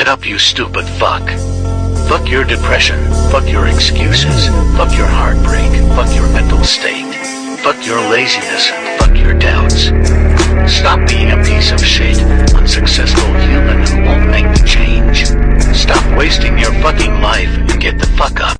Get up, you stupid fuck. Fuck your depression. Fuck your excuses. Fuck your heartbreak. Fuck your mental state. Fuck your laziness. Fuck your doubts. Stop being a piece of shit, unsuccessful human who won't make the change. Stop wasting your fucking life and get the fuck up.